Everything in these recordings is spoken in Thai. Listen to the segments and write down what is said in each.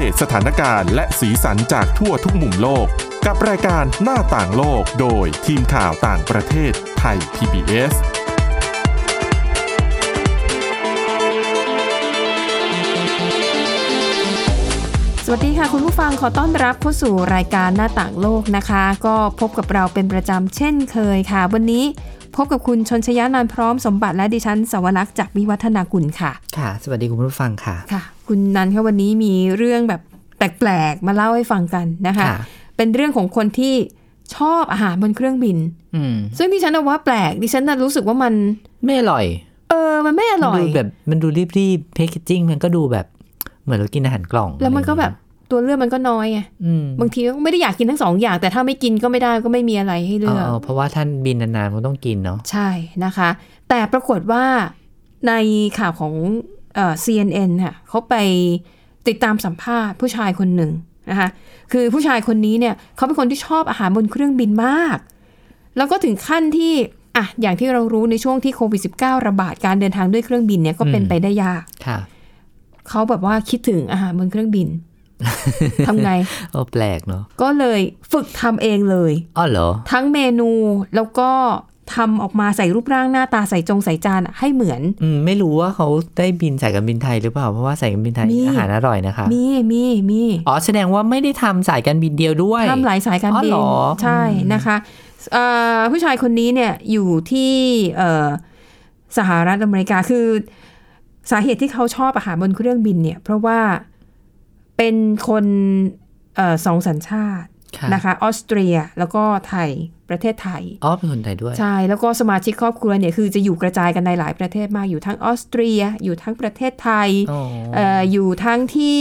เดตสถานการณ์และสีสันจากทั่วทุกมุมโลก กับรายการหน้าต่างโลกโดยทีมข่าวต่างประเทศไทย PBS สวัสดีค่ะ คุณผู้ฟังขอต้อนรับเข้าสู่รายการหน้าต่างโลกนะคะ ก็พบกับเราเป็นประจำเช่นเคยค่ะ วันนี้พบกับคุณชนชยานานพร้อมสมบัติและดิฉันสวรักษ์จากวิวัฒนากุลค่ะ ค่ะ สวัสดีคุณผู้ฟังค่ะค่ะ คุณนันค่ะวันนี้มีเรื่องแบบแปลกๆมาเล่าให้ฟังกันนะคะค่ะเป็นเรื่องของคนที่ชอบอาหารบนเครื่องบินอืมซึ่งดิฉันน่ะว่าแปลก ดิฉันน่ะรู้สึกว่ามันไม่อร่อย เออ มันไม่อร่อยมันดูแบบมันดูรีบๆแพคเกจจิ้งมันก็ดูแบบเหมือนเรากินอาหารกล่อง แล้วมันก็แบบตัวเลือกมันก็น้อยไงอืมบางทีก็ไม่ได้อยากกินทั้งสองอย่าง แต่ถ้าไม่กินก็ไม่ได้ก็ไม่มีอะไรให้เลืเออกอเพราะว่าท่านบินนานๆมันต้องกินเนาะใช่นะคะ แต่ปรากฏว่าในข่าวของเอ่อ CNN ค่ะเขาไปติดตามสัมภาษณ์ผู้ชายคนหนึ่งนะคะคือผู้ชายคนนี้เนี่ยเขาเป็นคนที่ชอบอาหารบนเครื่องบินมาก แล้วก็ถึงขั้นที่อะอย่างที่เรารู้ในช่วงที่โควิด -19 ระบาดการเดินทางด้วยเครื่องบินเนี่ยก็เป็นไปได้ยากค่ะเขาแบบว่าคิดถึงอาหารบนเครื่องบินทำไงโอ้แปลกเนาะก็เลยฝึกทำเองเลยอ้อเหรอ ทั้งเมนูแล้วก็ ทำออกมาใส่รูปร่างหน้าตาใส่จงใส่จานอะให้เหมือนอืมไม่รู้ว่าเขาได้บินสายการบินไทยหรือเปล่าเพราะว่าสายการบินไทยมีอาหารอร่อยนะคะ มีมีมีอ๋อแสดงว่าไม่ได้ทำสายการบินเดียวด้วยทำหลายสายการบิอ๋อเหรอใช่นะคะเอ่อผู้ชายคนนี้เนี่ยอยู่ที่เอ่อสหรัฐอเมริกาคือสาเหตุที่เขาชอบอาหารบนเครื่องบินเนี่ย เพราะว่าเป็นคนเออสองสัญชาติค่ะ นะคะออสเตรียแล้วก็ไทยประเทศไทยอ๋อเป็นคนไทยด้วย ใช่ แล้วก็สมาชิกครอบครัวเนี่ยคือจะอยู่กระจายกันในหลายประเทศมากอยู่ทั้งออสเตรีย อยู่ทั้งประเทศไทยอ๋อเอ่ออยู่ทั้งที่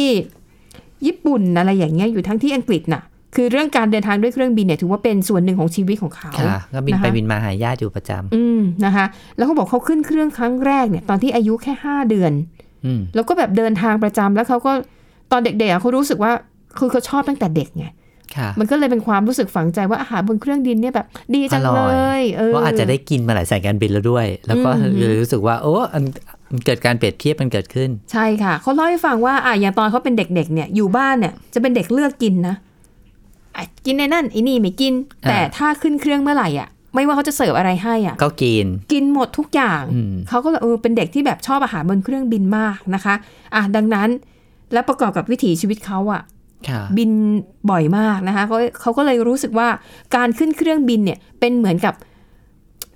ญี่ปุ่นอะไรอย่างเงี้ยอยู่ทั้งที่อังกฤษน่ะคือเรื่องการเดินทางด้วยเครื่องบินเนี่ยถือว่าเป็นส่วนหนึ่งของชีวิตของเขาค่ะก็บินไปนะคะบินมาหาญาติอยู่ประจำอืมนะคะ แล้วเขาบอกเขาขึ้นเครื่องครั้งแรกเนี่ยตอนที่อายุแค่ห้าเดือนอืมแล้วก็แบบเดินทางประจำแล้วเขาก็ตอนเด็กๆอะเขารู้สึกว่าคือเขาชอบตั้งแต่เด็กไงค่ะ มันก็เลยเป็นความรู้สึกฝังใจว่าอาหารบนเครื่องบินเนี่ยแบบดีจังอร่เลอยยเออว่าอาจจะได้กินมาหลายสายการบินแล้วด้วย แล้วก็อืมเลยรู้สึกว่าโอ้อันมันเกิดการเปรียบเทียบมันเกิดขึ้น ใช่ค่ะเขาเล่าให้ฟังว่าอะอย่างตอนเขาเป็นเด็กๆเนี่ยอยู่บ้านเนี่ยจะเป็นเด็กเลือกกินนะอะกินในนั่นไอ้นี่ไม่กินอ่าแต่ถ้าขึ้นเครื่องเมื่อไหร่อะไม่ว่าเขาจะเสิร์ฟอะไรให้อะก็กิน กินหมดทุกอย่างอืมเขาก็เลยเออเป็นเด็กที่แบบชอบอาหารบนเครื่องบินมากนะคะ อะดังนั้น แล้วประกอบกับวิถีชีวิตเขาอะค่ะ บินบ่อยมากนะคะเขาเขาก็เลยรู้สึกว่าการขึ้นเครื่องบินเนี่ยเป็นเหมือนกับ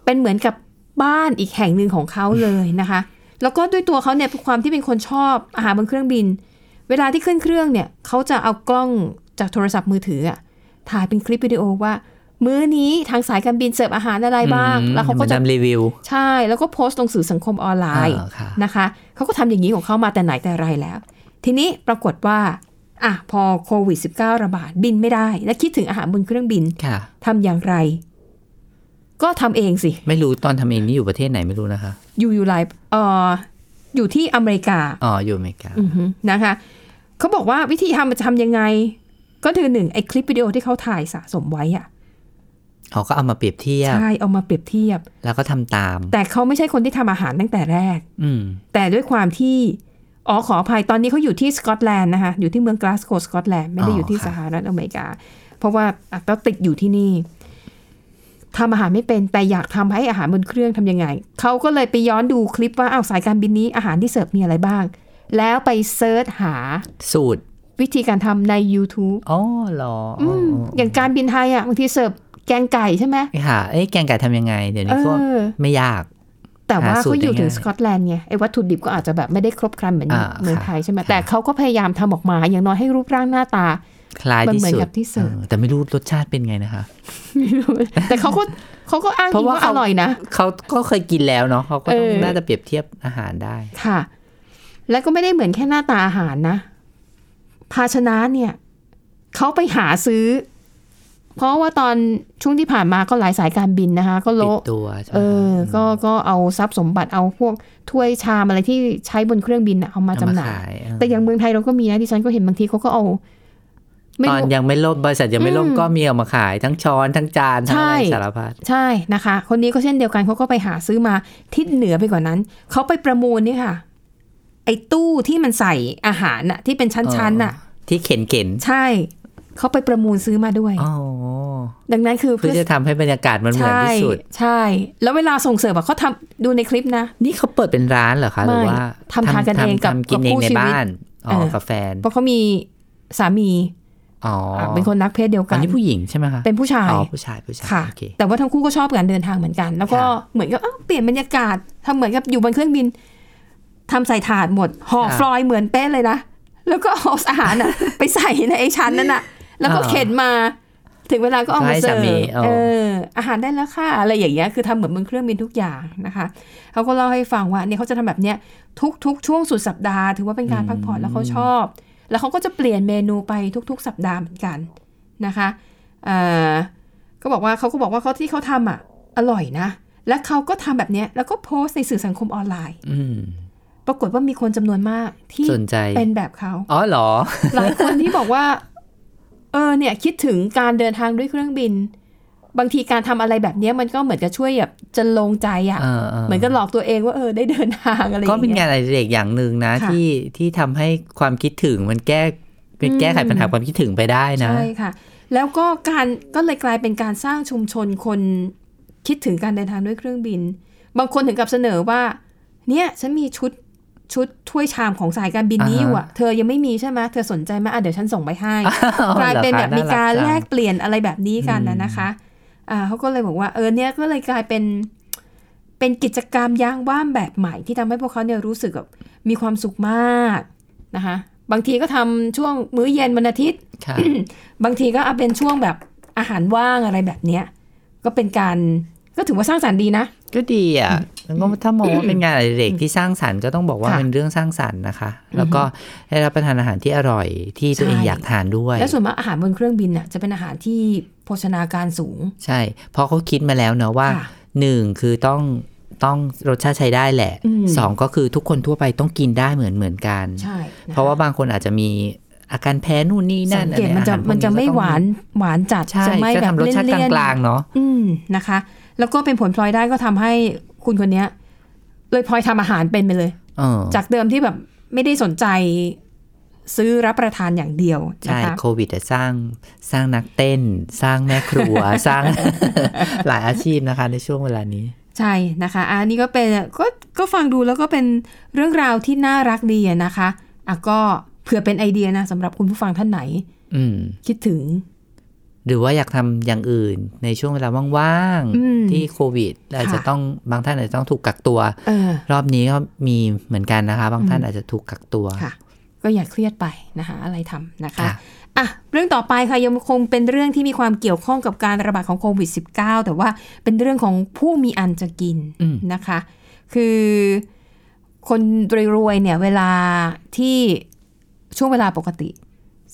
เป็นเหมือนกับบ้านอีกแห่งหนึ่งของเขาเลยนะคะ แล้วก็ด้วยตัวเขาเนี่ยความที่เป็นคนชอบอาหารบนเครื่องบิน เวลาที่ขึ้นเครื่องเนี่ยเขาจะเอากล้องจากโทรศัพท์มือถืออะถ่ายเป็นคลิปวิดีโอว่า มื้อนี้ทางสายการบินเสิร์ฟอาหารอะไรบ้างอืมแล้วเขาก็จะมานำรีวิว ใช่แล้วก็โพสต์ลงสื่อสังคมออนไลน์อ่าค่ะนะคะเขาก็ทำอย่างนี้ของเขามาแต่ไหนแต่ไรแล้ว ทีนี้ปรากฏว่า อะพอโควิด -19 ระบาดบินไม่ได้ และคิดถึงอาหารบนเครื่องบินค่ะทำอย่างไร ก็ทำเองสิ ไม่รู้ตอนทำเองนี่อยู่ประเทศไหนไม่รู้นะคะ อยู่อยู่หลายเอ่ออยู่ที่อเมริกาอ๋ออยู่อเมริกาอือฮึนะคะเขาบอกว่าวิธีทำมันจะทำยังไง ก็คือหนึ่งไอ้คลิปวิดีโอที่เขาถ่ายสะสมไว้อะเขาก็เอามาเปรียบเทียบใช่เอามาเปรียบเทียบ แล้วก็ทำตาม แต่เขาไม่ใช่คนที่ทำอาหารตั้งแต่แรก อืมแต่ด้วยความที่ อ๋อขออภัยตอนนี้เขาอยู่ที่สกอตแลนด์นะคะอยู่ที่เมืองกลาสโกสกอตแลนด์ไม่ได้อยู่ที่อ๋อสค่ะหรัฐอเมริกา เพราะว่าอะก็ติดอยู่ที่นี่ทำอาหารไม่เป็นแต่อยากทำให้อาหารบนเครื่องทำยังไงเขาก็เลยไปย้อนดูคลิปว่าอ้าวสายการบินนี้อาหารที่เสิร์ฟมีอะไรบ้าง แล้วไป search หาสูตร วิธีการทำใน YouTube อ๋อเหรออือ๋อมอ๋ออย่างการบินไทยอะบางทีเสิร์ฟแกงไก่ใช่ไหมค่ะเอ้ยแกงไก่ทำยังไง เดี๋ยวเอนี้ก็อไม่ยาก แต่ว่าหาสูตรเขาอยู่ถึงได้ง่ายสกอตแลนด์ไงไอ้วัตถุดิบก็อาจจะแบบไม่ได้ครบครันเหมือนอ่าเมืองค่ะไทยใช่ไหมค่ะแต่เขาก็พยายามทำออกมา อย่างน้อยให้รูปร่างหน้าตาคล้ายมันที่เหมือนสุดกับที่เสิร์ฟออแต่ไม่รู้รสชาติเป็นไงนะคะแต่เขาก็เขาก็อ้างเพอิราะงว่าว่าอเขาร่อยนะเขาก็เคยกินแล้วเนาะเขาก็ต้องเออน่าจะเปรียบเทียบอาหารได้ค่ะ แล้วก็ไม่ได้เหมือนแค่หน้าตาอาหารนะ ภาชนะเนี่ยเขาไปหาซื้อ เพราะว่าตอนช่วงที่ผ่านมาก็หลายสายการบินนะคะ ก็ติโละดตัวใช่ไหมเออ ก็ก็เอาทรัพย์สมบัติเอาพวกถ้วยชามอะไรที่ใช้บนเครื่องบินน่ะเอามาเอจำหน่ายขายเออแต่อย่างเมืองไทยเราก็มีนะดิฉันก็เห็นบางทีเขาก็เอาไม่ตอนรู้ยังไม่ล่มบริษัทยังไม่ล่มอืมก็มีเอามาขายทั้งช้อนทั้งจานทั้งอะไรใช่สารพัดใช่นะคะ คนนี้ก็เช่นเดียวกันเขาก็ไปหาซื้อมาทิศเหนือไปกว่านั้นเขาไปประมูลนี่ค่ะ ไอ้ตู้ที่มันใส่อาหารน่ะ ที่เป็นชั้นๆน่ะ ที่เข็นเข็นใช่ เขาไปประมูลซื้อมาด้วยๆอ๋อดังนั้นคือเพื่อจะทำให้บรรยากาศมันเหมือนใช่ที่สุด ใช่ แล้วเวลาส่งเสิร์ฟอะเขาทำดูในคลิปนะ นี่เขาเปิดเป็นร้านเหรอคะหรือไม่ว่าทำทานกันเองกับทำกินกับเองคู่ในชีวิตบ้านอ๋อเออกับแฟน เพราะเขามีสามีอ๋ออะเป็นคนรักเพศเดียวอักันนนี้ผู้หญิงใช่ไหมคะเป็นผู้ชายอ๋อผู้ชายผู้ชายค่ะโอเคแต่ว่าทั้งคู่ก็ชอบการเดินทางเหมือนกัน แล้วก็ค่ะเหมือนกับเอ้าเปลี่ยนบรรยากาศทำเหมือนกับอยู่บนเครื่องบินทำใส่ถาดหมดห่อฟอยล์เหมือนเป๊ะเลยนะแล้วก็เอาอาหารน่ะไปใส่ในไอ้ชั้นนั้นน่ะ แล้วก็เข็นมา ถึงเวลาก็เอามาเสิร์ฟเอออาหารได้แล้วค่ะ อะไรอย่างเงี้ยคือทำเหมือนบนเครื่องบินทุกอย่างนะคะเขาก็เล่าให้ฟังว่าเนี่ยเขาจะทำแบบเนี้ยทุกๆ ช่วงสุดสัปดาห์ถือว่าเป็นการพักผ่อนแล้วเขาชอบ แล้วเขาก็จะเปลี่ยนเมนูไปทุก ๆ สัปดาห์เหมือนกันนะคะเอ่อก็บอกว่าเขาก็บอกว่าเขาที่เขาทำอะ อร่อยนะ และเขาก็ทำแบบเนี้ยแล้วก็โพสต์ในสื่อสังคมออนไลน์ อืมปรากฏว่ามีคนจำนวนมากที่สนใจเป็นแบบเขาอ๋อเหรอ หลายคนที่บอกว่า เออเนี่ยคิดถึงการเดินทางด้วยเครื่องบิน บางทีการทำอะไรแบบเนี้ยมันก็เหมือนกับช่วยแบบจะลงใจอะ่ะเออเออเหมือนกับหลอกตัวเองว่าเออได้เดินทางอะไรอก็ย่างเป็นเงี้ยงานอะไรเด็กอย่างหนึ่งนะค่ะที่ที่ทำให้ความคิดถึงมันแก้เป็นแก้ไขอืมปัญหาความคิดถึงไปได้นะใช่ค่ะ แล้วก็การก็เลยกลายเป็นการสร้างชุมชนคนคิดถึงการเดินทางด้วยเครื่องบิน บางคนถึงกับเสนอว่า เนี่ยฉันมีชุด ชุดถ้วยชามของสายการบินนี้อยู่อะ เธอยังไม่มีใช่ไหมเธอสนใจไหมอะเดี๋ยวฉันส่งไปให้ กลายเป็นแบบมีการแลกเปลี่ยนอะไรแบบนี้กันนะนะคะ อ่าเขาก็เลยบอกว่าเออเนี่ยก็เลยกลายเป็นเป็นกิจกรรมย่างว่ามแบบใหม่ที่ทำให้พวกเขาเนี่ยรู้สึกแบบมีความสุขมากนะคะบางทีก็ทำช่วงมื้อเย็นวันอาทิตย์ค่ะบางทีก็เอาเป็นช่วงแบบอาหารว่างอะไรแบบเนี้ยก็เป็นการก็ถือว่าสร้างสรรค์ดีนะ ก็ดีอะแล้ว ก็ถ้ามองว่าเป็นงานอะไรเด็กที่สร้างสรรค์ก็ต้องบอกว่าค่ะเป็นเรื่องสร้างสรรค์นะคะ แล้วก็ได้รับประทานอาหารที่อร่อยที่ตัวเองใช่อยากทานด้วย และส่วนมากอาหารบนเครื่องบินน่ะจะเป็นอาหารที่โภชนาการสูง ใช่ เพราะเขาคิดมาแล้วเนอะว่าค่ะหนึ่งคือต้องต้องรสชาติใช้ได้แหละอืมสองก็คือทุกคนทั่วไปต้องกินได้เหมือนเหมือนกันใช่นคเพราะว่าบางคนอาจจะมีอาการแพ้นู่นนี่นั่สันงเกตอรมันจะอาารพวกมันจะไม่ก็ต้องหวานหวานจัดใช่จะไม่ก็แบบทำรสชาติเลี่ยนกลางๆเนาะๆอืมนะคะ แล้วก็เป็นผลพลอยได้ก็ทำให้ คุณคนเนี้ย เลยพลอยทำอาหารเป็นไปเลยเออจากเดิมที่แบบไม่ได้สนใจซื้อรับประทานอย่างเดียวนะใช่คะโควิดอะสร้างสร้างนักเต้น สร้างแม่ครัว สร้างหลายอาชีพนะคะ ในช่วงเวลานี้ ใช่นะคะ อันนี้ก็เป็นก็ก็ฟังดูแล้วก็เป็นเรื่องราวที่น่ารักดีอะนะคะอะก็เผื่อเป็นไอเดียนะสำหรับคุณผู้ฟังท่านไหนอืมคิดถึง หรือว่าอยากทำอย่างอื่นในช่วงเวลาว่างอืมๆที่โควิดอาจจะค่ะต้องบางท่านอาจจะต้องถูกกักตัวเออรอบนี้ก็มีเหมือนกันนะคะ บางท่านอาจจะถูกกักตัวค่ะก็อย่าเครียดไปนะคะ อะไรทำนะคะค่ะอะเรื่องต่อไปค่ะยังคงเป็นเรื่องที่มีความเกี่ยวข้องกับการระบาดของโควิด -19 แต่ว่าเป็นเรื่องของผู้มีอันจะกินอืมนะคะ คือคนรวยๆเนี่ยเวลาที่ช่วงเวลาปกติ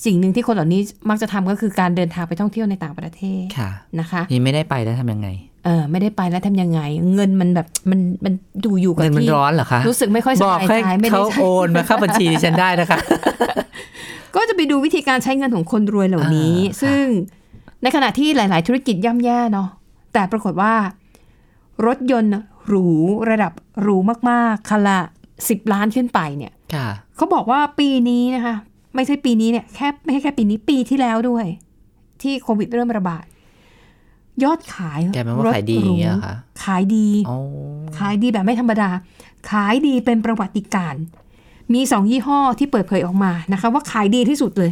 สิ่งหนึ่งที่คนเหล่านี้มักจะทำก็คือการเดินทางไปท่องเที่ยวในต่างประเทศค่ะนะคะนี่ไม่ได้ไปแล้วทำยังไงเออไม่ได้ไปแล้วทำยังไง เงินมันแบบมันมันดูอยู่กับเงินมันที่ร้อนเหรอคะรู้สึกไม่ค่อยสบอกบายให้ใจไม่ได้เขาใช้โอนมาเข้าบัญชีดิฉันได้นะคะ ก็จะไปดูวิธีการใช้เงินของคนรวยเหล่านี้อ่าค่ะซึ่งในขณะที่หลาย ๆ ธุรกิจย่ำแย่เนาะแต่ปรากฏว่า รถยนต์หรูระดับหรูมากๆคันละสิบล้านขึ้นไปเนี่ยค่ะเขาบอกว่าปีนี้นะคะ ไม่ใช่ปีนี้เนี่ยแค่ไม่ใช่แค่ปีนี้ปีที่แล้วด้วย ที่โควิดเริ่มระบาด ยอดขายแกแปลว่าขายดีอย่างเงี้ยเหรอคะขายดีอ๋อขายดีแบบไม่ธรรมดา ขายดีเป็นประวัติการณ์มีสองยี่ห้อที่เปิดเผยออกมานะคะ ว่าขายดีที่สุดเลย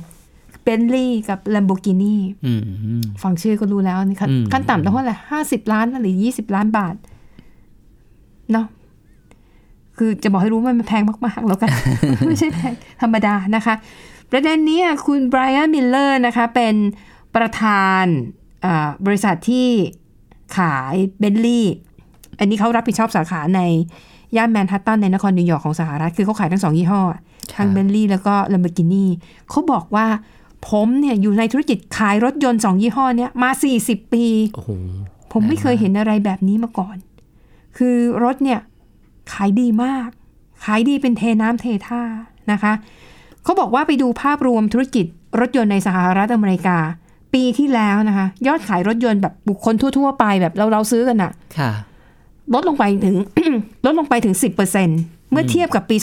เบนลี่กับ Lamborghini อืมฟังชื่อก็รู้แล้วนี่ขั้นอืมขั้นต่ำต้องเท่าไหร่ห้าสิบล้านหรือยี่สิบล้านบาท เนาะคือจะบอกให้รู้ว่ามันแพงมาก ๆ แล้วกัน ไม่ใช่แพงธรรมดานะคะ ประเด็นนี้อะคุณไบรอันมิลเลอร์นะคะเป็นประธานอ่าบริษัทที่ขายเบนลี่ อันนี้เขารับผิดชอบสาขาในย่านแมนฮัตตันในนครนิวยอร์กของสหรัฐ คือเขาขายทั้งสองยี่ห้อ ทั้งเบนลี่แล้วก็ Lamborghini เขาบอกว่าผมเนี่ยอยู่ในธุรกิจขายรถยนต์สองยี่ห้อเนี้ยมา 40 ปีโอ้โหผมไม่เคยเห็นอะไรแบบนี้มาก่อน คือรถเนี่ยขายดีมาก ขายดีเป็นเทน้ำเทท่านะคะ เขาบอกว่าไปดูภาพรวมธุรกิจรถยนต์ในสหรัฐอเมริกา ปีที่แล้วนะคะ ยอดขายรถยนต์แบบบุคคลทั่ว ๆ ไปแบบเราเราซื้อกันอะค่ะ ลดลงไปถึง ลดลงไปถึง10%เมื่อเทียบกับปี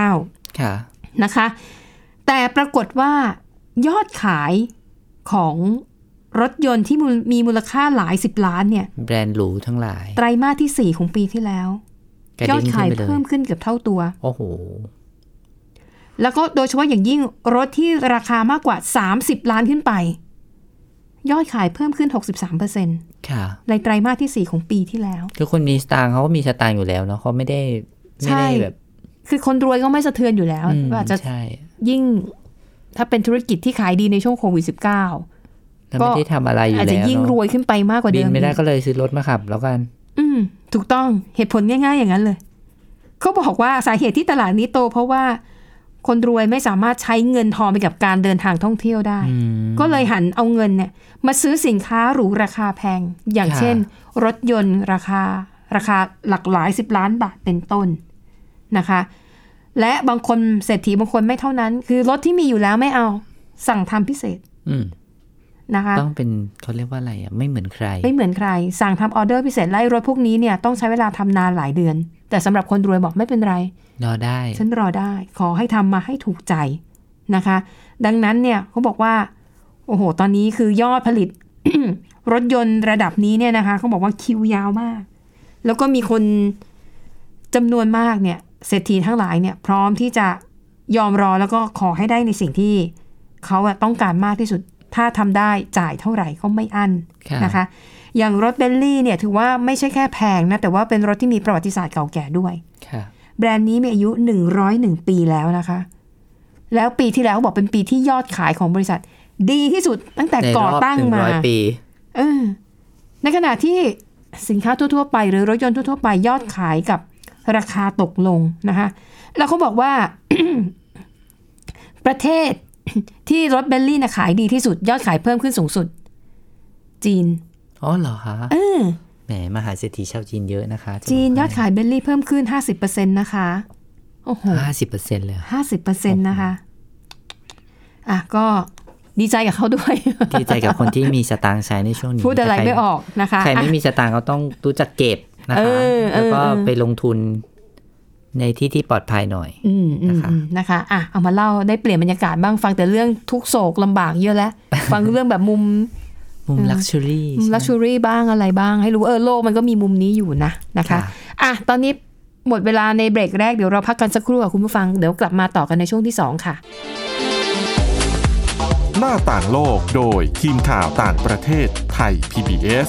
2019ค่ะนะคะ แต่ปรากฏว่ายอดขายของรถยนต์ที่มูลมีมูลค่าหลายสิบล้านเนี่ย แบรนด์หรูทั้งหลาย ไตรมาสที่4ของปีที่แล้วกระยอดดิ้งขายขึ้นไปเลยเพิ่มขึ้นเกือบเท่าตัว โอ้โห แล้วก็โดยเฉพาะอย่างยิ่งรถที่ราคามากกว่า 30 ล้านขึ้นไป ยอดขายเพิ่มขึ้น 63%ค่ะ ในไตรมาสที่ 4 ของปีที่แล้ว คือคนมีสตางค์เขาก็มีสตางค์อยู่แล้วเนาะเขาไม่ได้ไม่ได้แบบ คือคนรวยก็ไม่สะเทือนอยู่แล้วอืมว่าอาจจะใช่ยิ่งถ้าเป็นธุรกิจที่ขายดีในช่วงโควิด -19 ถ้าไม่ได้ทำอะไรอยู่อาจแล้วจะยิ่งรเนาะวยขึ้นไปมากกว่าบิเดินมไม่ได้อีกก็เลยซื้อรถมาขับ แล้วกัน อืม ถูกต้องเหตุผลง่าย ๆ อย่างนั้นเลย เขาบอกว่าสาเหตุที่ตลาดนี้โตเพราะว่า คนรวยไม่สามารถใช้เงินทองไปกับการเดินทางท่องเที่ยวได้อืมก็เลยหันเอาเงินเนี่ยมาซื้อสินค้าหรูราคาแพง อย่างค่ะเช่น รถยนต์ราคา ราคาหลักหลายสิบล้านบาทเป็นต้นนะคะ และบางคนเศรษฐีบางคนไม่เท่านั้น คือรถที่มีอยู่แล้วไม่เอา สั่งทำพิเศษอืมนะคะต้องเป็นเขาเรียกว่าอะไรอะไม่เหมือนใคร ไม่เหมือนใคร สั่งทำออเดอร์พิเศษไล่รถพวกนี้เนี่ยต้องใช้เวลาทำนานหลายเดือน แต่สำหรับคนรวยบอกไม่เป็นไร รอได้ ฉันรอได้ ขอให้ทำมาให้ถูกใจนะคะ ดังนั้นเนี่ยเขาบอกว่า โอ้โห ตอนนี้คือยอดผลิต รถยนต์ระดับนี้เนี่ยนะคะเขาบอกว่าคิวยาวมาก แล้วก็มีคนจำนวนมากเนี่ยเศรษฐีทั้งหลายเนี่ย พร้อมที่จะยอมรอแล้วก็ขอให้ได้ในสิ่งที่เขาอะต้องการมากที่สุด ถ้าทำได้จ่ายเท่าไหร่ก็ไม่อั้นค่ะนะคะ อย่างรถเบนลี่เนี่ยถือว่าไม่ใช่แค่แพงนะ แต่ว่าเป็นรถที่มีประวัติศาสตร์เก่าแก่ด้วยค่ะแบรนด์นี้มีอายุ 101 ปีแล้วนะคะ แล้วปีที่แล้วเขาบอกเป็นปีที่ยอดขายของบริษัท ดีที่สุดตั้งแต่ในรก่ออบตั้งหนึ่งมาร้อยปีเออในขณะที่สินค้าทั่วๆไป หรือรถยนต์ทั่วๆไปยอดขายกับราคาตกลงนะคะ แล้วเขาบอกว่าประเทศที่รถเบลลี่นะขายดีที่สุด ยอดขายเพิ่มขึ้นสูงสุด จีน อ๋อเหรอคะเออแหมมหาเศรษฐีชาวจีนเยอะนะคะะจีนบกยอดขายเบลลี่เพิ่มขึ้น 50%นะคะโอ้โหห้าสิบเปอร์เซ็นต์เลยเหรอห้าสิบเปอร์เซ็นต์นะคะ อะก็ดีใจกับเขาด้วย ดีใจกับคนที่มีสตางค์ใช้ในช่วงนี้ พูดอะไรใคไม่ออกนะคะ ใครไม่อะมีสตางค์เขาต้องรู้จักเก็บนะเอคะอเออแล้วก็เออไปลงทุนในที่ที่ปลอดภัยหน่อยอืมอืมนะคะอืมนะคะอะเอามาเล่าได้เปลี่ยนบรรยากาศบ้างฟังแต่เรื่องทุกข์โศกลำบากเยอะแล้ว ฟังเรื่องแบบมุม มุมลักชัวรี่ลักชัวรี่บ้างอะไรบ้าง ให้รู้เออโลกมันก็มีมุมนี้อยู่นะนะคะค่ะอะตอนนี้หมดเวลาในเบรกแรกเดี๋ยวเราพักกันสักครู่ค่ะคุณผู้ฟัง เดี๋ยวกลับมาต่อกันในช่วงที่สองค่ะ หน้าต่างโลกโดยทีมข่าวต่างประเทศไทย PBS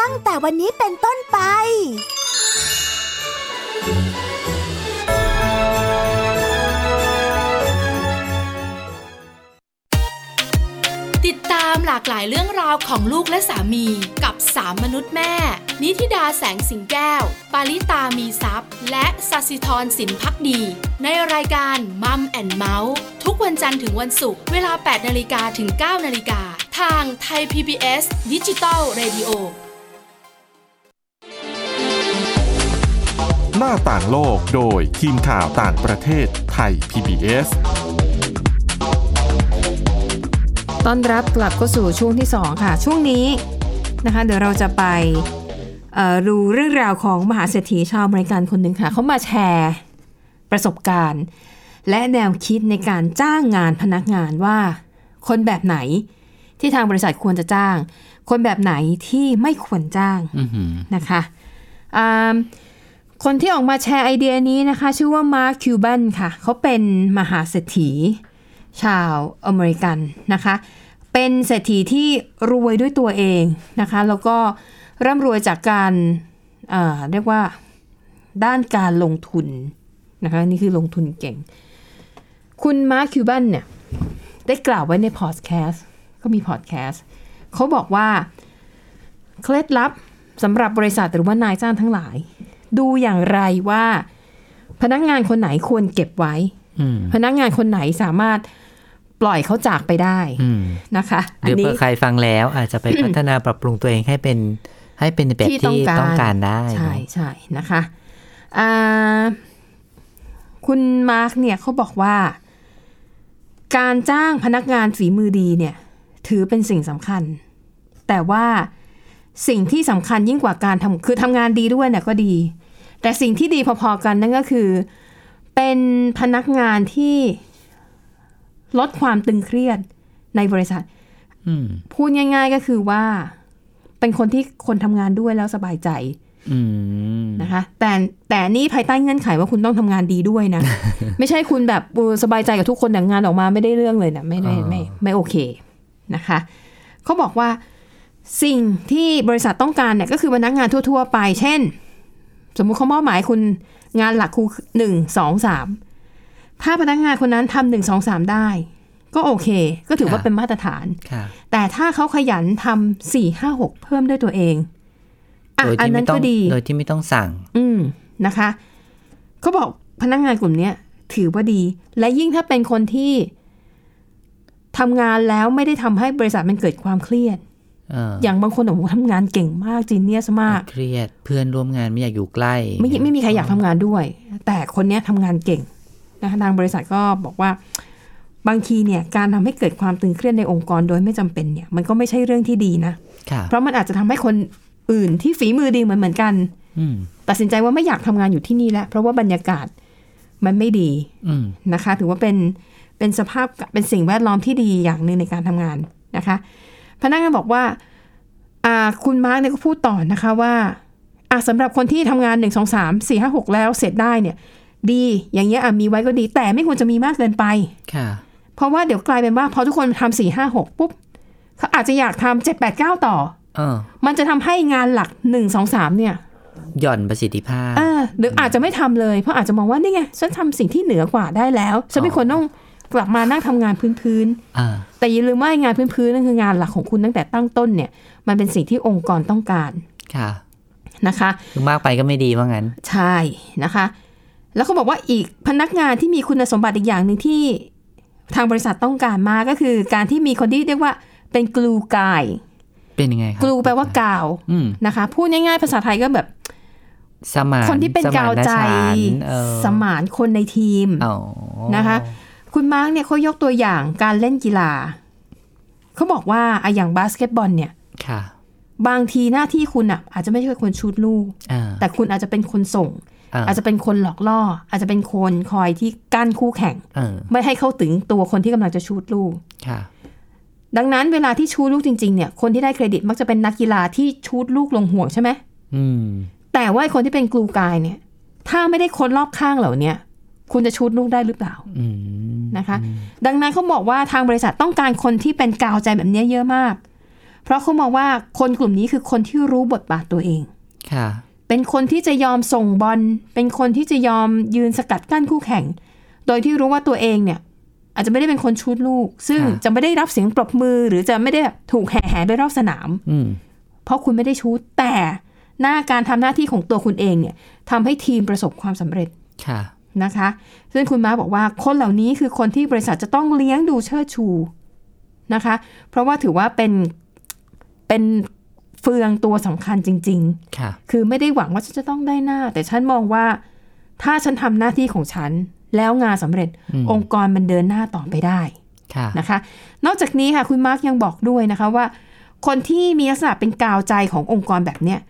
ตั้งแต่วันนี้เป็นต้นไปติดตามหลากหลายเรื่องราวของลูกและสามีกับสามมนุษย์แม่ นิธิดาแสงสิงแก้ว ปาริตามีซัพ์และสัสิธรสินพักดี ในรายการมัมแอนเมาส์ทุกวันจันทร์ถึงวันศุกร์เวลา 8นาฬิกาถึง 9นาฬิกาทางไทย PBS ดิจิตอล Radio หน้าต่างโลกโดยทีมข่าวต่างประเทศไทย PBS ต้อนรับกลับเข้าสู่ช่วงที่ 2 ค่ะ ช่วงนี้นะคะ เดี๋ยวเราจะไปเอ่อดูเรื่องราวของมหาเศรษฐีชาวอเมริกันคนหนึ่งค่ะเขามาแชร์ประสบการณ์ และแนวคิดในการจ้างงานพนักงานว่าคนแบบไหนที่ทางบริษัทควรจะจ้าง คนแบบไหนที่ไม่ควรจ้างอือหือนะคะอ่า คนที่ออกมาแชร์ไอเดียนี้นะคะ ชื่อว่ามาร์คคิวบันค่ะ เขาเป็นมหาเศรษฐี ชาวอเมริกันนะคะ เป็นเศรษฐีที่รวยด้วยตัวเองนะคะ แล้วก็ร่ำรวยจากการเเรียกว่าด้านการลงทุนนะคะนี่คือลงทุนเก่ง คุณมาร์คคิวบันเนี่ยได้กล่าวไว้ในพอดแคสต์ก็มีพอดแคสต์เขาบอกว่า เคล็ดลับสำหรับบริษัทหรือว่านายจ้างทั้งหลาย ดูอย่างไรว่า พนักงานคนไหนควรเก็บไว้อืมพนักงานคนไหนสามารถปล่อยเขาจากไปได้อืมนะคะหรือเผื่อใครฟังแล้วอาจจะไปพัฒนาปรับปรุงตัวเองให้เป็นให้เป็นในแบบที่ต้องการได้ใช่เนอะใช่นะคะอ่าคุณมาร์กเนี่ยเขาบอกว่า การจ้างพนักงานฝีมือดีเนี่ย ถือเป็นสิ่งสำคัญ แต่ว่าสิ่งที่สำคัญยิ่งกว่าการทำคือทำงานดีด้วยเนี่ยก็ดี แต่สิ่งที่ดีพอๆกันนั่นก็คือ เป็นพนักงานที่ลดความตึงเครียดในบริษัทอืมพูดง่าย ๆก็คือว่า เป็นคนที่คนทำงานด้วยแล้วสบายใจอืมนะคะ แต่แต่นี่ภายใต้เงื่อนไขว่าคุณต้องทำงานดีด้วยนะ ไม่ใช่คุณแบบเออสบายใจกับทุกคนแต่งานออกมาไม่ได้เรื่องเลยนะไม่ได้ไม่ไม่โอเคนะคะเขาบอกว่าสิ่งที่บริษัทต้องการเนี่ยก็คือพนักงานทั่ว ๆ ไป เช่น สมมุติเขามอบหมายคุณงานหลักคูหนึ่งสองสามถ้าพนักงานคนนั้นทำหนึ่งสองสามได้ ก็โอเค ก็ถือว่าเป็นมาตรฐานค่ะแต่ถ้าเขาขยันทำสี่ห้าหกเพิ่มด้วยตัวเองอะโดยอันที่นั้ไม่นต้อก็งดี โดยที่ไม่ต้องสั่ง อืมนะคะเขาบอกพนักงานกลุ่มเนี้ยถือว่าดี และยิ่งถ้าเป็นคนที่ทำงานแล้วไม่ได้ทำให้บริษัทมันเกิดความเครียดเอออย่างบางคนโอ้โหทำงานเก่งมากจีเนียสมาก เครียดเพื่อนร่วมงานไม่อยากอยู่ใกล้ ไม่ไม่มีใครอยากทำงานด้วย แต่คนเนี้ยทำงานเก่งนะคะทางบริษัทก็บอกว่า บางทีเนี่ยการทำให้เกิดความตึงเครียดในองค์กรโดยไม่จำเป็นเนี่ย มันก็ไม่ใช่เรื่องที่ดีนะค่ะเพราะมันอาจจะทำให้คนอื่นที่ฝีมือดีเหมือนเหมือนกันอืมตัดสินใจว่าไม่อยากทำงานอยู่ที่นี่แล้วเพราะว่าบรรยากาศมันไม่ดีอืมนะคะ ถือว่าเป็นเป็นสภาพเป็นสิ่งแวดล้อมที่ดีอย่างหนึ่งในการทำงานนะคะ พนักงานบอกว่าอ่าคุณมาร์กเนี่ยก็พูดต่อนะคะว่าอะสำหรับคนที่ทำงานหนึ่งสองสามสี่ห้าหกแล้วเสร็จได้เนี่ย ดีอย่างเงี้ยอะมีไว้ก็ดี แต่ไม่ควรจะมีมากเกินไปค่ะเพราะว่าเดี๋ยวกลายเป็นว่าพอทุกคนทำสี่ห้าหกปุ๊บเขาอาจจะอยากทำเจ็ดแปดเก้าต่อเออมันจะทำให้งานหลักหนึ่งสองสามเนี่ย หย่อนประสิทธิภาพเออหรืออาจจะไม่ทำเลย เพราะอาจจะมองว่านี่ไงฉันทำสิ่งที่เหนือกว่าได้แล้วฉันไม่ควรต้อง กลับมานั่งทำงานพื้นอ่าๆแต่อย่าลืมว่างานพื้นๆนั่นคืองานหลักของคุณตั้งแต่ตั้งต้นเนี่ย มันเป็นสิ่งที่องค์กรต้องการค่ะนะคะคือมากไปก็ไม่ดีว่างั้น ใช่นะคะ แล้วเขาบอกว่าอีกพนักงานที่มีคุณสมบัติอีกอย่างหนึ่งที่ทางบริษัทต้องการมาก็คือ การที่มีคนที่เรียกว่าเป็น glue guy เป็นยังไงครับ glue แปลว่ากาวอืมนะคะ พูดง่ายๆ ภาษาไทยก็แบบสมานคนที่เป็นสมกาวใจฉันท์เออสมานคนในทีมอ๋อนะคะ คุณมาร์กเนี่ยเขายกตัวอย่างการเล่นกีฬา เขาบอกว่าอะอย่างบาสเกตบอลเนี่ยค่ะ บางทีหน้าที่คุณอะ อาจจะไม่ใช่คนชูดลูกอ่าแต่คุณอาจจะเป็นคนส่งอ่าอาจจะเป็นคนหลอกล่อ อาจจะเป็นคนคอยที่กั้นคู่แข่งเออไม่ให้เข้าถึงตัวคนที่กำลังจะชูดลูกค่ะดังนั้นเวลาที่ชูดลูกจริง ๆ เนี่ย คนที่ได้เครดิตมักจะเป็นนักกีฬาที่ชูดลูกลงห่วงใช่ไหมอืมแต่ว่าไอ้คนที่เป็นกลูกายเนี่ย ถ้าไม่ได้คนรอบข้างเหล่าเนี้ย คุณจะชูดลูกได้หรือเปล่าอืมนะคะ ดังนั้นเขาบอกว่าทางบริษัทต้องการคนที่เป็นกาวใจแบบนี้เยอะมาก เพราะเขามองว่าคนกลุ่มนี้คือคนที่รู้บทบาทตัวเองค่ะเป็นคนที่จะยอมส่งบอล เป็นคนที่จะยอมยืนสกัดกั้นคู่แข่ง โดยที่รู้ว่าตัวเองเนี่ย อาจจะไม่ได้เป็นคนชูดลูก ซึ่งค่ะจะไม่ได้รับเสียงปรบมือ หรือจะไม่ได้แบบถูกแห่แห่ไปรอบสนามอืมเพราะคุณไม่ได้ชูดแต่หน้าการทำหน้าที่ของตัวคุณเองเนี่ยทำให้ทีมประสบความสำเร็จค่ะ นะคะ ซึ่งคุณม้าบอกว่าคนเหล่านี้คือคนที่บริษัทจะต้องเลี้ยงดูเชิดชูนะคะ เพราะว่าถือว่าเป็นเป็นเฟืองตัวสำคัญจริง ๆ ค่ะ คือไม่ได้หวังว่าฉันจะต้องได้หน้า แต่ฉันมองว่าถ้าฉันทำหน้าที่ของฉัน แล้วงานสำเร็จอืมองค์กรมันเดินหน้าต่อไปได้ค่ะนะคะ นอกจากนี้ค่ะคุณมาร์กยังบอกด้วยนะคะว่า คนที่มีลักษณะเป็นกาวใจขององค์กรแบบเนี้ย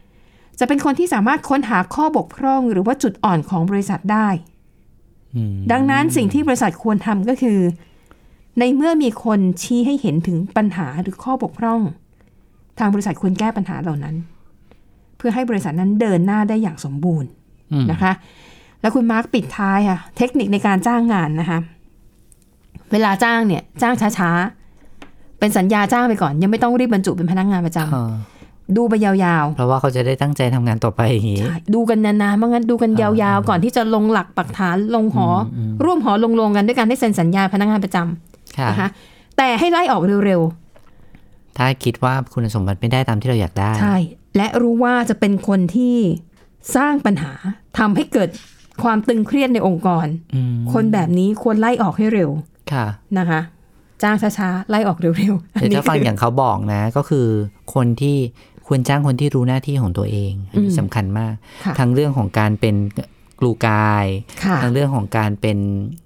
จะเป็นคนที่สามารถค้นหาข้อบกพร่อง หรือว่าจุดอ่อนของบริษัทได้อืม ดังนั้นสิ่งที่บริษัทควรทำก็คือ ในเมื่อมีคนชี้ให้เห็นถึงปัญหาหรือข้อบกพร่อง ทางบริษัทควรแก้ปัญหาเหล่านั้น เพื่อให้บริษัทนั้นเดินหน้าได้อย่างสมบูรณ์อืมนะคะ แล้วคุณมาร์กปิดท้ายค่ะ เทคนิคในการจ้างงานนะคะ เวลาจ้างเนี่ย จ้างช้าๆเป็นสัญญาจ้างไปก่อน ยังไม่ต้องรีบบรรจุเป็นพนักงานประจำเออ ดูไปยาวๆ เพราะว่าเขาจะได้ตั้งใจทำงานต่อไปอย่างนี้ใช่ดูกันนานๆไม่งั้นดูกันยาวๆ ก่อนที่จะลงหลักปักฐานลงหออร่วมหอลงลงกันด้วยการได้เซ็นสัญญาพนักงานประจำค่ะนะคะแต่ให้ไล่ออกเร็วถ้าคิดว่าคุณสมบัติไม่ได้ตามที่เราอยากได้ๆใช่ และรู้ว่าจะเป็นคนที่สร้างปัญหาทำให้เกิดความตึงเครียดในองค์กรอืมคนแบบนี้ควรไล่ออกให้เร็ว ค่ะ นะคะ จ้างช้าๆ ไล่ออกเร็วๆอันแต่นี้ถ้าฟังคืออย่างเขาบอกนะ ก็คือคนที่ ควรจ้างคนที่รู้หน้าที่ของตัวเอง อันนี้อืมสำคัญมากค่ะทั้งเรื่องของการเป็นกลูกายค่ะทั้งเรื่องของการเป็น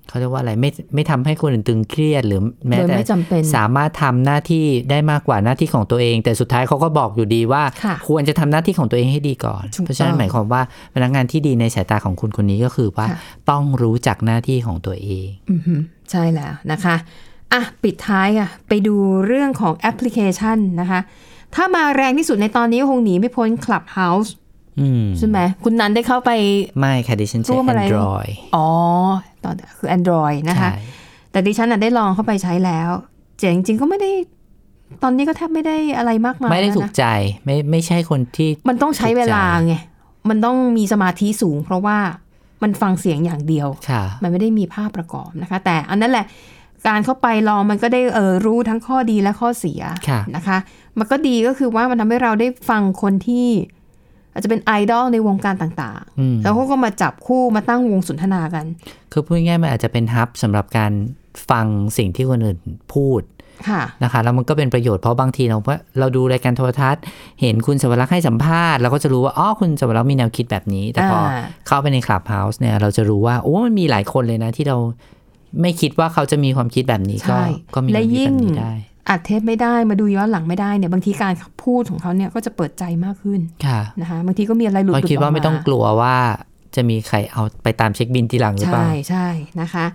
เขาเรียกว่าอะไรไม่ไม่ทำให้คนอื่นตึงเครียดหรือแม้โดยแต่ไม่จำเป็นสามารถทำหน้าที่ได้มากกว่าหน้าที่ของตัวเอง แต่สุดท้ายเขาก็บอกอยู่ดีว่าค่ะควรจะทำหน้าที่ของตัวเองให้ดีก่อนถูกเพราะฉะนั้นต้องหมายความว่าพนักงานที่ดีในสายตาของคุณคนนี้ก็คือว่าค่ะต้องรู้จักหน้าที่ของตัวเองอือหือใช่แล้วนะคะอะปิดท้ายอะไปดูเรื่องของแอปพลิเคชันนะคะ ถ้ามาแรงที่สุดในตอนนี้ก็คงหนีไม่พ้น Clubhouse อืมใช่ไหม คุณนันได้เข้าไป ไม่ค่ะ ดิฉันใช้ร่วมอะไร Android อ๋อ ตอนคือ Android นะคะใช่แต่ดิฉันน่ะได้ลองเข้าไปใช้แล้วแต่จริงๆก็ไม่ได้ ตอนนี้ก็แทบไม่ได้อะไรมากมายไม่ได้แล้วถูกนะใจ ไม่ไม่ใช่คนที่ มันต้องใช้เวลาไง มันต้องมีสมาธิสูง เพราะว่ามันฟังเสียงอย่างเดียวค่ะมันไม่ได้มีภาพประกอบนะคะ แต่อันนั้นแหละ การเข้าไปลองมันก็ได้เออรู้ทั้งข้อดีและข้อเสียค่ะนะคะ มันก็ดีก็คือว่ามันทำให้เราได้ฟังคนที่ อาจจะเป็นไอดอลในวงการต่างอืมๆแล้วเขาก็มาจับคู่มาตั้งวงสนทนากัน คือพูดง่ายๆมันอาจจะเป็นฮับสำหรับการฟังสิ่งที่คนอื่นพูดค่ะนะคะแล้วมันก็เป็นประโยชน์เพราะบางทีเราว่าเราดูรายการโทรทัศน์ เห็นคุณสวรักษ์ให้สัมภาษณ์เราก็จะรู้ว่าอ๋อคุณสวรักษ์มีแนวคิดแบบนี้ แต่พออ่าเข้าไปในคลับเฮาส์เนี่ยเราจะรู้ว่าโอ้มันมีหลายคนเลยนะที่เราไม่คิดว่าเขาจะมีความคิดแบบนี้ก็ใช่ก็มีแนและวคิดยิ่แบงบนี้ได้ อัดเทปไม่ได้มาดูย้อนหลังไม่ได้เนี่ยบางทีการพูดของเขาเนี่ยก็จะเปิดใจมากขึ้นค่ะนะคะบางทีก็มีอะไรหลุดเราๆคิดว่าออกไม่ต้องกลัวว่าจะมีใครเอาไปตามเช็คบินทีหลังหรือเปล่า ใช่ใช่นะคะ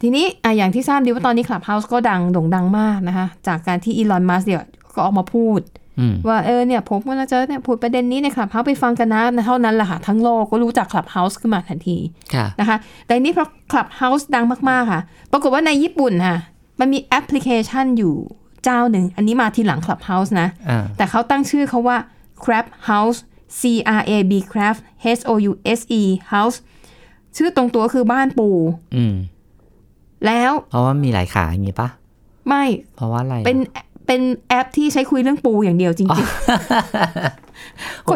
ทีนี้อะอย่างที่ทราบดีว่าตอนนี้ Clubhouse ก็ดังโด่งดังมากนะคะ จากการที่อีลอนมัสเนี่ยก็ออกมาพูดอืมว่าเออเนี่ยผมก็จะเนี่ยพูดประเด็นนี้ใน Clubhouse ไปฟังกันนะเท่านั้นแหละค่ะ ทั้งโลกก็รู้จัก Clubhouse ขึ้นมาทันทีค่ะนะคะ แต่นี้เพราะ Clubhouse ดังมากๆค่ะ ปรากฏว่าในญี่ปุ่นค่ะ มันมีแอปพลิเคชันอยู่ เจ้าหนึ่ง อันนี้มาทีหลัง Clubhouse นะอ่าแต่เขาตั้งชื่อเขาว่า Crab House C R A B Crab H O U S E House ชื่อตรงตัวคือบ้านปูอืมแล้ว เพราะว่ามีหลายขาอย่างงี้ปะไม่ เพราะว่าอะไร เป็น เป็นแอปที่ใช้คุยเรื่องปูอย่างเดียวจริงโอ้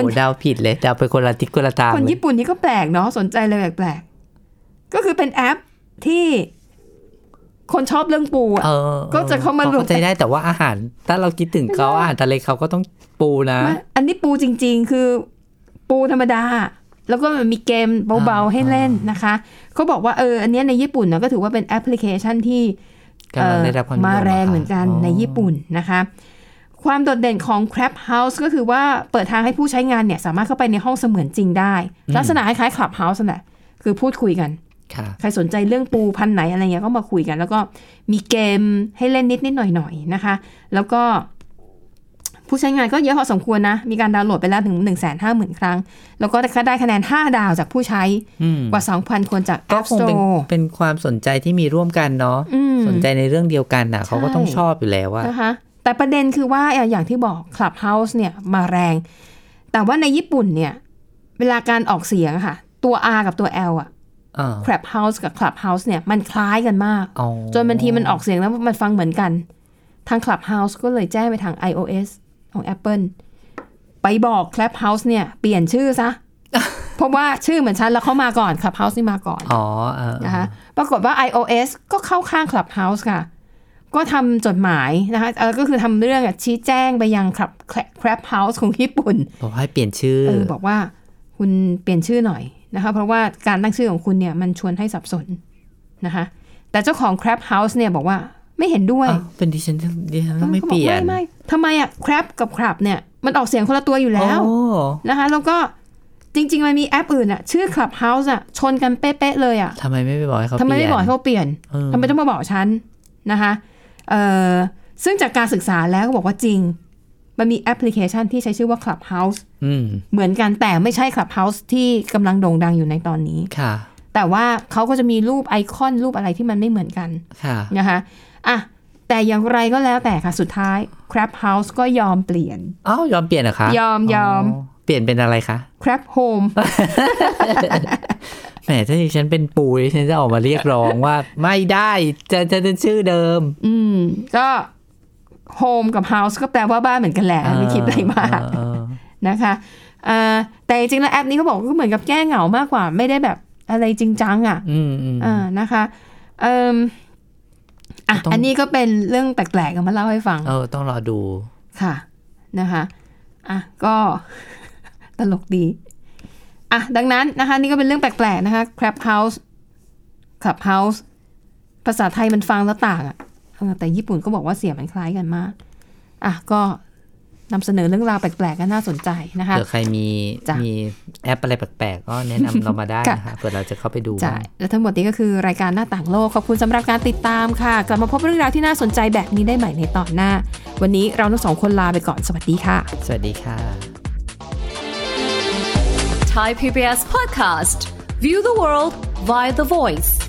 โหเดาผิดเลยเดาไปคนละทิศคนละทางๆคนเลยญี่ปุ่นนี่ก็แปลกเนาะ สนใจเลยแปลกๆ ก็คือเป็นแอปที่ คนชอบเรื่องปูอะเออก็จะเข้ามารวมเข้าใจได้แต่ว่าอาหาร ถ้าเราคิดถึงเขาอาหารทะเลเขาก็ต้องปูนะไม่อันนี้ปูจริง ๆ คือปูธรรมดา แล้วก็มีเกมเบาๆให้เล่นนะคะเขาบอกว่าเอออันเนี้ยในญี่ปุ่นนะก็ถือว่าเป็นแอปพลิเคชันที่กำลังได้รับความนิยมมาแรงเหมือนกันอ๋อในญี่ปุ่นนะคะ ความโดดเด่นของ Crab House ก็คือว่าเปิดทางให้ผู้ใช้งานเนี่ย สามารถเข้าไปในห้องเสมือนจริงได้ ลักษณะคล้ายๆ Club House นั่นแหละคือพูดคุยกันค่ะ ใครสนใจเรื่องปูพันธุ์ไหนอะไรเงี้ยก็มาคุยกัน แล้วก็มีเกมให้เล่นนิดนิดๆหน่อยหน่อยๆนะคะ แล้วก็ ผู้ใช้งานก็เยอะพอสมควรนะ มีการดาวน์โหลดไปแล้วถึง1 5 0 0 0 0ครั้ง แล้วก็ได้คะแนน 5 ดาวจากผู้ใช้อืมกว่า 2,000 คนจากก็ App คงเป็น Store เป็นความสนใจที่มีร่วมกันเนาะอืมสนใจในเรื่องเดียวกันน่ะเขาก็ต้องใช่ชอบอยู่แล้วว่านะคะแต่ประเด็นคือว่าอะอย่างที่บอก Clubhouse เนี่ยมาแรง แต่ว่าในญี่ปุ่นเนี่ย เวลาการออกเสียงอะค่ะ ตัว R กับตัว L อะ อ่า Clubhouse กับ Clubhouse เนี่ยมันคล้ายกันมากอ๋อจนบางทีมันออกเสียงแล้วมันฟังเหมือนกัน ทาง Clubhouse ก็เลยแจ้งไปทาง iOS ของ Apple ไปบอก Clubhouse เนี่ยเปลี่ยนชื่อซะ เพราะว่าชื่อเหมือนฉันแล้วเขามาก่อน Clubhouse นี่มาก่อนอ๋อเออนะคะปรากฏว่า iOS ก็เข้าข้าง Clubhouse ค่ะ ก็ทำจดหมายนะคะเออก็คือทำเรื่องอะชี้แจ้งไปยัง Club Clubhouse ของญี่ปุ่นบอกให้เปลี่ยนชื่อเออบอกว่าคุณเปลี่ยนชื่อหน่อย นะคะเพราะว่าการตั้งชื่อของคุณเนี่ยมันชวนให้สับสนนะคะแต่เจ้าของ Crab House เนี่ยบอกว่าไม่เห็นด้วยอ้าวเป็นดิฉันดิฉันก็ไม่เปลี่ยน ไม่ไม่ทำไมอะ Crab กับ Crab เนี่ยมันออกเสียงคนละตัวอยู่แล้วโอ้นะคะแล้วก็จริง ๆ มันมีแอปอื่นอะชื่อ Club House อะชนกันเป๊ะๆเลยอะทำไมไม่ไปบอกให้เขาทำไมเปลี่ไม่ยนบอกให้เขาเปลี่ยนเออทำไมต้องมาบอกฉันนะคะเอ่อซึ่งจากการศึกษาแล้วก็บอกว่าจริง มันมีแอปพลิเคชันที่ใช้ชื่อว่า Clubhouse อืมเหมือนกันแต่ไม่ใช่ Clubhouse ที่กำลังโด่งดังอยู่ในตอนนี้ค่ะ แต่ว่าเขาก็จะมีรูปไอคอนรูปอะไรที่มันไม่เหมือนกันค่ะนะคะอะแต่อย่างไรก็แล้วแต่ค่ะสุดท้าย Crab House ก็ยอมเปลี่ยนอ้าวยอมเปลี่ยนเหรอคะ ยอมยอมเปลี่ยนเป็นอะไรคะ Crab Home แหมถ้าดิฉันเป็นปูดิฉันจะออกมาเรียกร้องว่า ไม่ได้จะจะจะชื่อเดิม อืมก็ Home กับ House ก็แปลว่าบ้านเหมือนกันแหละไม่คิดอะไรมากเออนะคะอ่าแต่จริงๆแล้วแอปนี้เขาบอกว่าก็เหมือนกับแก้เหงามากกว่า ไม่ได้แบบอะไรจริงจังอะอืมอืมอ่านะคะเอ่มอะต้องอันนี้ก็เป็นเรื่องแปลกๆกันมาเล่าให้ฟัง เออ ต้องรอดูค่ะนะคะอะก็ตลกดีอะดังนั้นนะคะ นี่ก็เป็นเรื่องแปลกๆนะคะ Crab House Club House ภาษาไทยมันฟังแล้วต่างอะเออ แต่ญี่ปุ่นก็บอกว่าเสียงมันคล้ายกันมาก อะก็นำเสนอเรื่องราวแปลกๆก็น่าสนใจนะคะเผื่อใครมีจ้ะมีแอปอะไรแปลกๆ ก็แนะนำเรามาได้ค่ะนะคะเผื่อเราจะเข้าไปดูใช่บ้างและทั้งหมดนี้ก็คือรายการหน้าต่างโลก ขอบคุณสำหรับการติดตามค่ะ กลับมาพบเรื่องราวที่น่าสนใจแบบนี้ได้ใหม่ในตอนหน้า วันนี้เราทั้งสองคนลาไปก่อนสวัสดีค่ะ สวัสดีค่ะ Thai PBS podcast. View the world via the voice.